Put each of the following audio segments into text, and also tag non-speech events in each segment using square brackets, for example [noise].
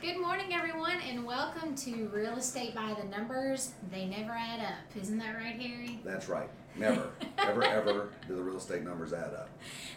Good morning, everyone, and welcome to Real Estate by the Numbers. They never add up. Isn't that right, Harry? That's right. Never, ever, [laughs] ever do the real estate numbers add up.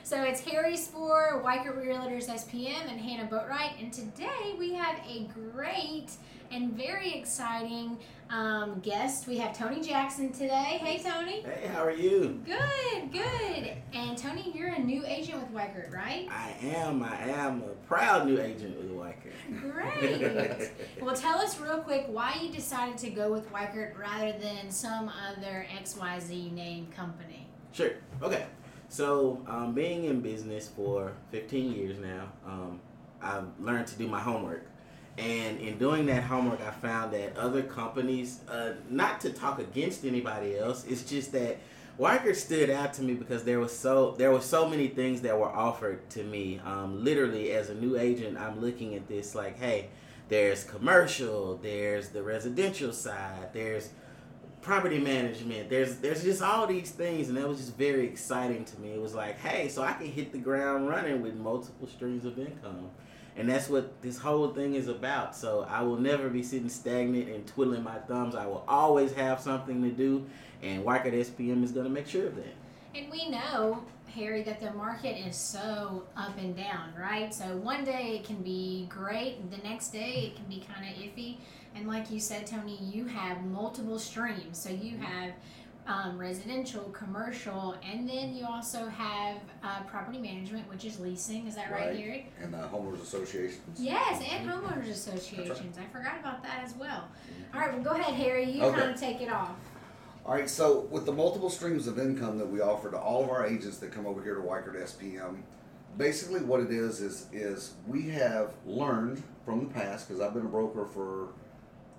So it's Harry Spoor, Weichert Realtors SPM, and Hannah Boatwright. And today we have a great and very exciting um, guest. We have Tony Jackson today. Hey, Tony. Hey, how are you? Good, good. And Tony, you're a new agent with Weichert, right? I am. I am a proud new agent with Weichert. Great. [laughs] well, tell us real quick why you decided to go with Weichert rather than some other XYZ name company. Sure. Okay. So, um, being in business for 15 years now, um, I've learned to do my homework. And in doing that homework, I found that other companies, uh, not to talk against anybody else, it's just that Weichert stood out to me because there was so there were so many things that were offered to me. Um, literally, as a new agent, I'm looking at this like, hey, there's commercial, there's the residential side, there's property management. There's there's just all these things, and that was just very exciting to me. It was like, hey, so I can hit the ground running with multiple streams of income, and that's what this whole thing is about. So I will never be sitting stagnant and twiddling my thumbs. I will always have something to do, and Weichert SPM is going to make sure of that. And we know, Harry, that the market is so up and down, right? So one day it can be great, the next day it can be kind of iffy. And like you said, Tony, you have multiple streams. So you have um, residential, commercial, and then you also have uh, property management, which is leasing. Is that right, Right. Harry? And the homeowners associations. Yes, and homeowners associations. I forgot about that as well. All right, well, go ahead, Harry. You Okay. kind of take it off. All right, so with the multiple streams of income that we offer to all of our agents that come over here to Weichert SPM, basically what it is is is we have learned from the past because I've been a broker for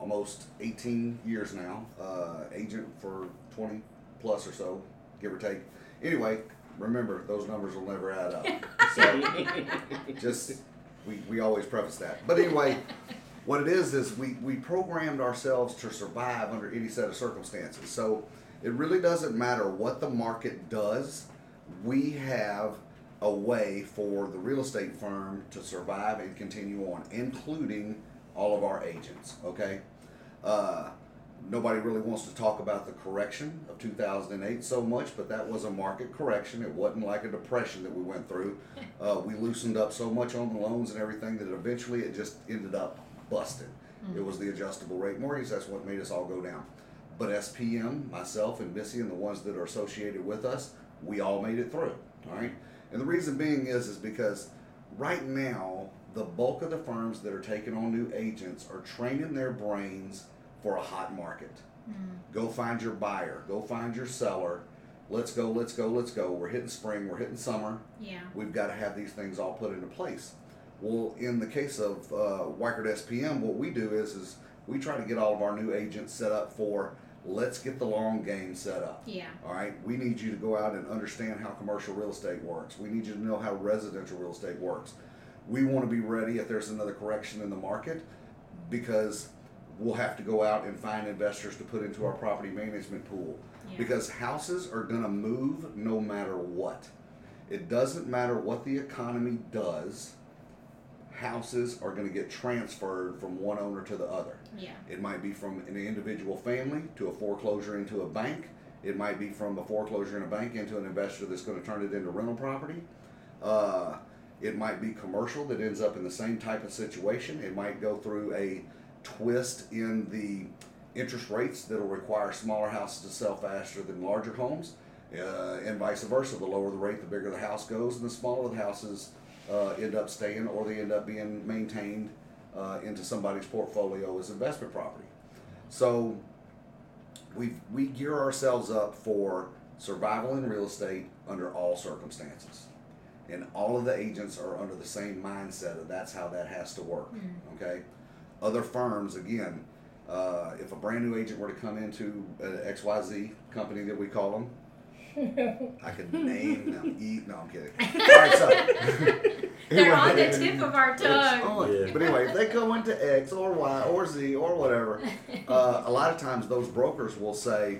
almost 18 years now, uh, agent for 20 plus or so, give or take. Anyway, remember those numbers will never add up. So [laughs] just we, we always preface that. But anyway, what it is is we, we programmed ourselves to survive under any set of circumstances. So it really doesn't matter what the market does. We have a way for the real estate firm to survive and continue on, including all of our agents. Okay. Uh, nobody really wants to talk about the correction of 2008 so much, but that was a market correction. It wasn't like a depression that we went through. [laughs] Uh, we loosened up so much on the loans and everything that eventually it just ended up busted. It was the adjustable rate mortgage. That's what made us all go down. But SPM, myself and Missy, and the ones that are associated with us, we all made it through. All right. And the reason being is is because right now the bulk of the firms that are taking on new agents are training their brains for a hot market. Go find your buyer. Go find your seller. Let's go. Let's go. Let's go. We're hitting spring. We're hitting summer. Yeah. We've got to have these things all put into place. Well, in the case of uh, Weichert SPM, what we do is is we try to get all of our new agents set up for let's get the long game set up. Yeah. All right, we need you to go out and understand how commercial real estate works. We need you to know how residential real estate works. We want to be ready if there's another correction in the market because we'll have to go out and find investors to put into our property management pool Yeah. because houses are going to move no matter what. It doesn't matter what the economy does. Houses are going to get transferred from one owner to the other. Yeah. It might be from an individual family to a foreclosure into a bank. It might be from a foreclosure in a bank into an investor that's going to turn it into rental property. Uh, it might be commercial that ends up in the same type of situation. It might go through a twist in the interest rates that'll require smaller houses to sell faster than larger homes, uh, and vice versa. The lower the rate, the bigger the house goes, and the smaller the houses uh, end up staying or they end up being maintained uh, into somebody's portfolio as investment property. So we we gear ourselves up for survival in real estate under all circumstances, and all of the agents are under the same mindset of that's how that has to work. Okay, other firms again. Uh, if a brand new agent were to come into an XYZ company that we call them, I could name them. [laughs] Eat. No, I'm kidding. All right, so [laughs] They're on the tip of our tongue. on. Yeah. But anyway, if they go into X or Y or Z or whatever, uh, a lot of times those brokers will say,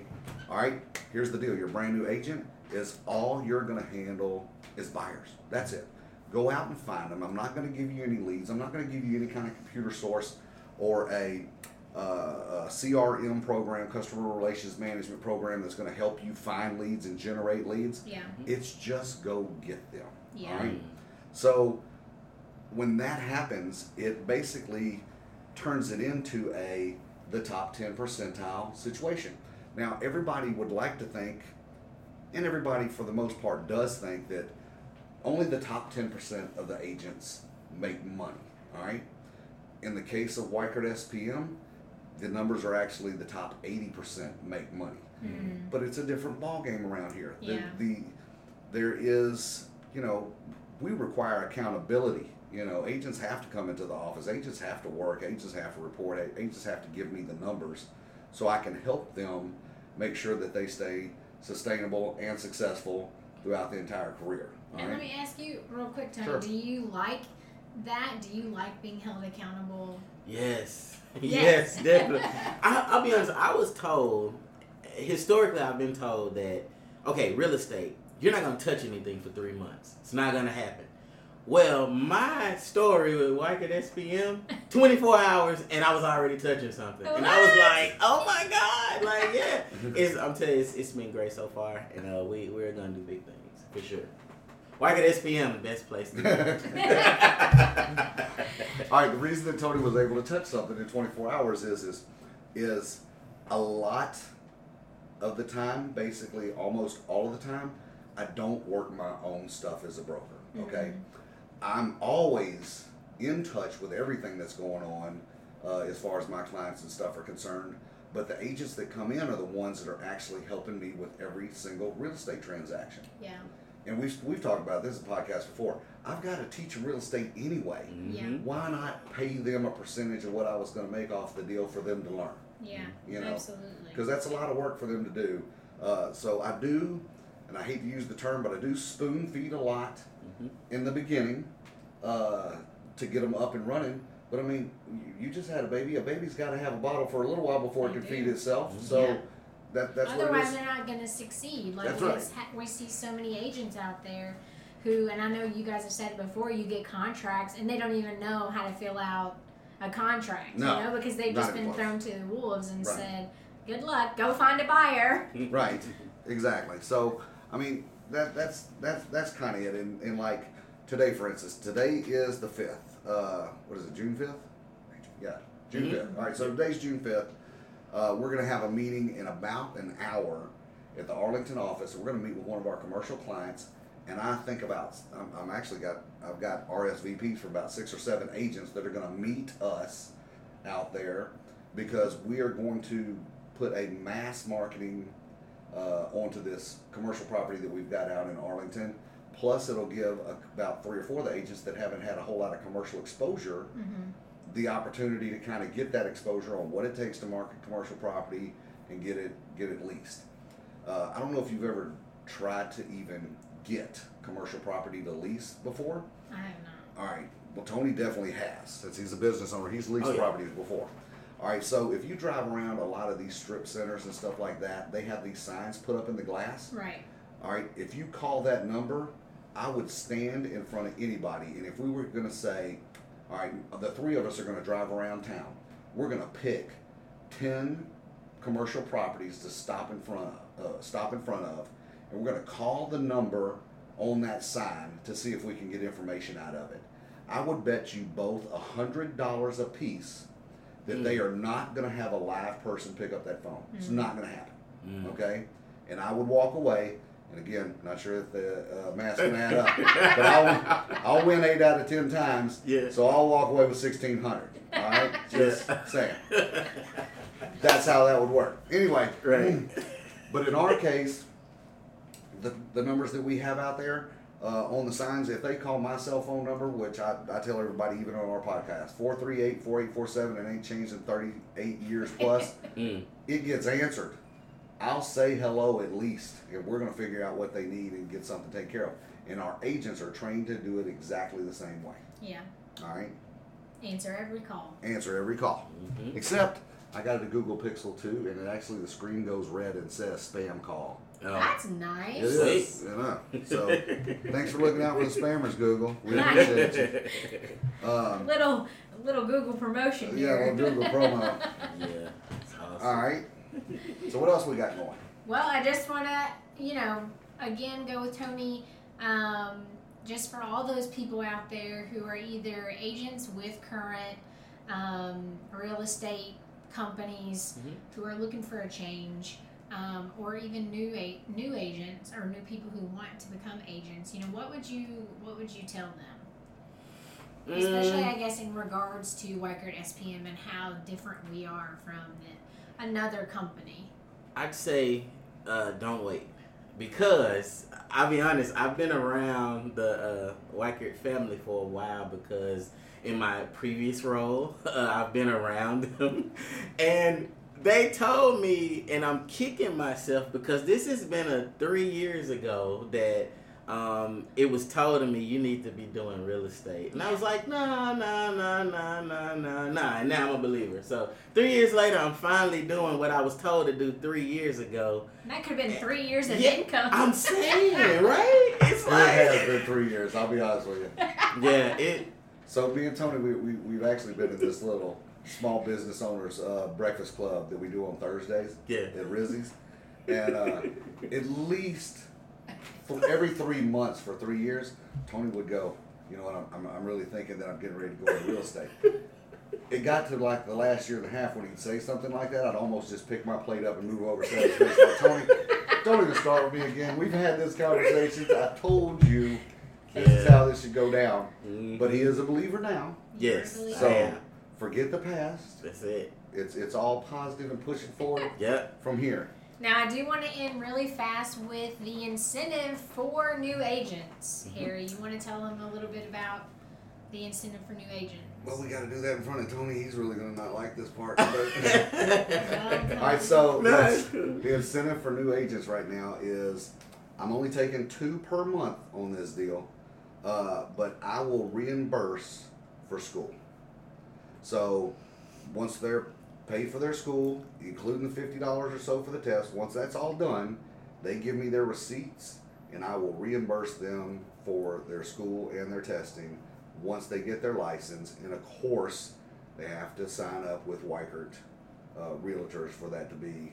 "All right, here's the deal. Your brand new agent is all you're going to handle is buyers. That's it. Go out and find them. I'm not going to give you any leads. I'm not going to give you any kind of computer source or a, uh, a CRM program, customer relations management program that's going to help you find leads and generate leads. Yeah. It's just go get them. Yeah. All right. So when that happens, it basically turns it into a the top 10 percentile situation. Now, everybody would like to think, and everybody for the most part does think that only the top 10% of the agents make money. All right. In the case of Weichert SPM, the numbers are actually the top 80% make money. Mhm. But it's a different ballgame around here. The- Yeah. the there is, you know, we require accountability. You know, agents have to come into the office. Agents have to work. Agents have to report. Agents have to give me the numbers so I can help them make sure that they stay sustainable and successful throughout the entire career. All And let me ask you real quick, Tony. Sure. Do you like that? Do you like being held accountable? Yes. [laughs] Yes. yes, definitely. I, I'll be honest. I was told historically, I've been told that okay, real estate, you're not gonna touch anything for three months. It's not gonna happen. Well, my story with Weichert SPM, [laughs] 24 hours, and I was already touching something, and I was like, "Oh my god!" Like, yeah, [laughs] it's, I'm telling you, it's, it's been great so far, and uh, we we're gonna do big things for sure. Weichert SPM, the best place to be. [laughs] All right, the reason that Tony was able to touch something in 24 hours is is is a lot of the time, basically almost all of the time, I don't work my own stuff as a broker. Okay, I'm always in touch with everything that's going on uh, as far as my clients and stuff are concerned. But the agents that come in are the ones that are actually helping me with every single real estate transaction. Yeah. And we've, we've talked about this in the podcast before. I've got to teach them real estate anyway Mhm. why not pay them a percentage of what I was going to make off the deal for them to learn? Yeah. You know, Absolutely. Because that's a lot of work for them to do. Uh, so I do, and I hate to use the term, but I do spoon feed a lot Mhm. in the beginning uh, to get them up and running. But I mean, you, you just had a baby. A baby's got to have a bottle for a little while before it They can do. feed itself. Mhm. So Yeah. That that's what it Otherwise, they're not going to succeed. Like That's we, right. ha- we see so many agents out there who, and I know you guys have said it before, you get contracts and they don't even know how to fill out a contract. No, you know, because they've just been close. thrown to the wolves and Right. said, "Good luck, go find a buyer." [laughs] Right. Exactly. So I mean that that's that's that's kind of it. And, and like today, for instance, today is the fifth. Uh, what is it? June fifth? Yeah, June Mhm. 5th All right. So today's June fifth. Uh, we're gonna have a meeting in about an hour at the Arlington office. We're gonna meet with one of our commercial clients. And I think about I'm, I'm actually got I've got RSVPs for about six or seven agents that are going to meet us out there because we are going to put a mass marketing uh, onto this commercial property that we've got out in Arlington. Plus, it'll give a, about three or four of the agents that haven't had a whole lot of commercial exposure hmm the opportunity to kind of get that exposure on what it takes to market commercial property and get it get it leased. Uh, I don't know if you've ever tried to even get commercial property to lease before. I have not. All right. Well, Tony definitely has, since he's a business owner. He's leased Oh, yeah. properties before. All right. So if you drive around a lot of these strip centers and stuff like that, they have these signs put up in the glass. Right. All right. If you call that number, I would stand in front of anybody, and if we were going to say, all right, the three of us are going to drive around town, we're going to pick ten commercial properties to stop in front of, uh, stop in front of, and we're going to call the number on that sign to see if we can get information out of it. I would bet you both a hundred dollars a piece that they are not going to have a live person pick up that phone. It's Mhm. not going to happen. Mm. Okay, and I would walk away. And again, not sure if the uh, math can add up, [laughs] but I'll, I'll win eight out of ten times. Yeah. So I'll walk away with sixteen hundred. All right, [laughs] just Yeah. saying. That's how that would work. Anyway, Right. [clears throat] But in our case, the the numbers that we have out there uh, on the signs, if they call my cell phone number, which I, I tell everybody even on our podcast, 438-4847, it ain't changed in 38 years plus, [laughs] Mm. it gets answered. I'll say hello at least, and we're going to figure out what they need and get something taken care of. And our agents are trained to do it exactly the same way. Yeah. All right, Answer every call. answer every call. Mhm. Except I got it a Google Pixel 2, and it actually the screen goes red and says spam call. Oh. That's nice. is. You know. So thanks for looking out for the spammers, Google. We appreciate you. [laughs] Um, Little little Google promotion yeah, here. we'll Google promo. [laughs] yeah. It's awesome. All right. [laughs] So what else we got going? Well, I just want to, you know, again go with Tony. Um, just for all those people out there who are either agents with current um, real estate companies Mhm. who are looking for a change, um, or even new a- new agents or new people who want to become agents. You know, what would you what would you tell them? Especially, Mm, I guess, in regards to Weichert SPM and how different we are from the, another company. I'd say uh, don't wait because I'll be honest. I've been around the uh, Weichert family for a while because in my previous role, [laughs] uh, I've been around them, [laughs] and they told me, and I'm kicking myself because this has been a three years ago that. Um, it was told to me you need to be doing real estate, and I was like, nah, nah, nah, nah, nah, nah, nah. And now I'm a believer. So three years later, I'm finally doing what I was told to do three years ago. That could have been three years of Yeah, income. I'm saying, [laughs] right? It's It has like, been three years. I'll be honest with you. [laughs] yeah, it. So me and Tony, we, we we've actually been in this little small business owners uh, breakfast club that we do on Thursdays Yeah. at Rizzy's, and uh, at least for every three months for three years, Tony would go. You know what? I'm, I'm, I'm really thinking that I'm getting ready to go into real estate. It got to like the last year and a half when he'd say something like that, I'd almost just pick my plate up and move over to his face. Like, Tony, don't even start with me again. We've had this conversation. I told you this is how this should go down. Mhm. But he is a believer now. yes, Really? I So am. forget the past. That's it. It's it's all positive and pushing forward Yep. from here. Now, I do want to end really fast with the incentive for new agents. Mhm. Harry, you want to tell them a little bit about the incentive for new agents? Well, we got to do that in front of Tony. He's really gonna not like this part. [laughs] But all right, so No, let's- it's cool. the incentive for new agents right now is I'm only taking two per month on this deal, uh, but I will reimburse for school. So once they're paid for their school, including the fifty dollars or so for the test, once that's all done, they give me their receipts and I will reimburse them for their school and their testing once they get their license. And of course, they have to sign up with Weichert uh, realtors for that to be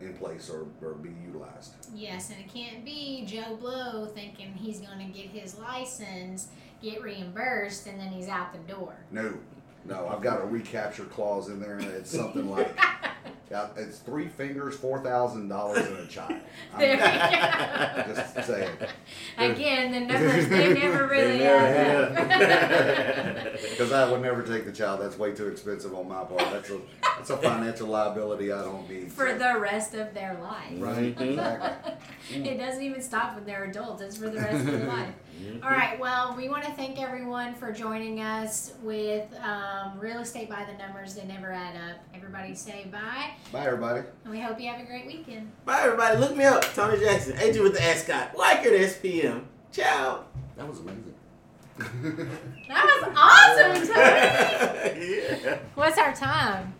in place or, or be utilized. Yes, and it can't be Joe Blow thinking he's going to get his license, get reimbursed, and then he's out the door. No, no, I've got a recapture clause in there, and it's something like [laughs] it's three fingers, four thousand dollars, and a child. There we go. [laughs] just saying. Again, the [laughs] numbers, they never really add up. Because I would never take the child. That's way too expensive on my part. That's a that's a financial liability I don't need. for so- the rest of their life. right, [laughs] exactly. It doesn't even stop when they're adults, it's for the rest of their [laughs] life. All right, well, we want to thank everyone for joining us with um, Real Estate by the Numbers That Never Add Up. Everybody say bye, Bye, everybody. and we hope you have a great weekend. Bye, everybody. Look me up. Tony Jackson, agent with the Ascot. Like it, SPM. Ciao. That was amazing. That was awesome, [laughs] Tony! yeah. What's our time?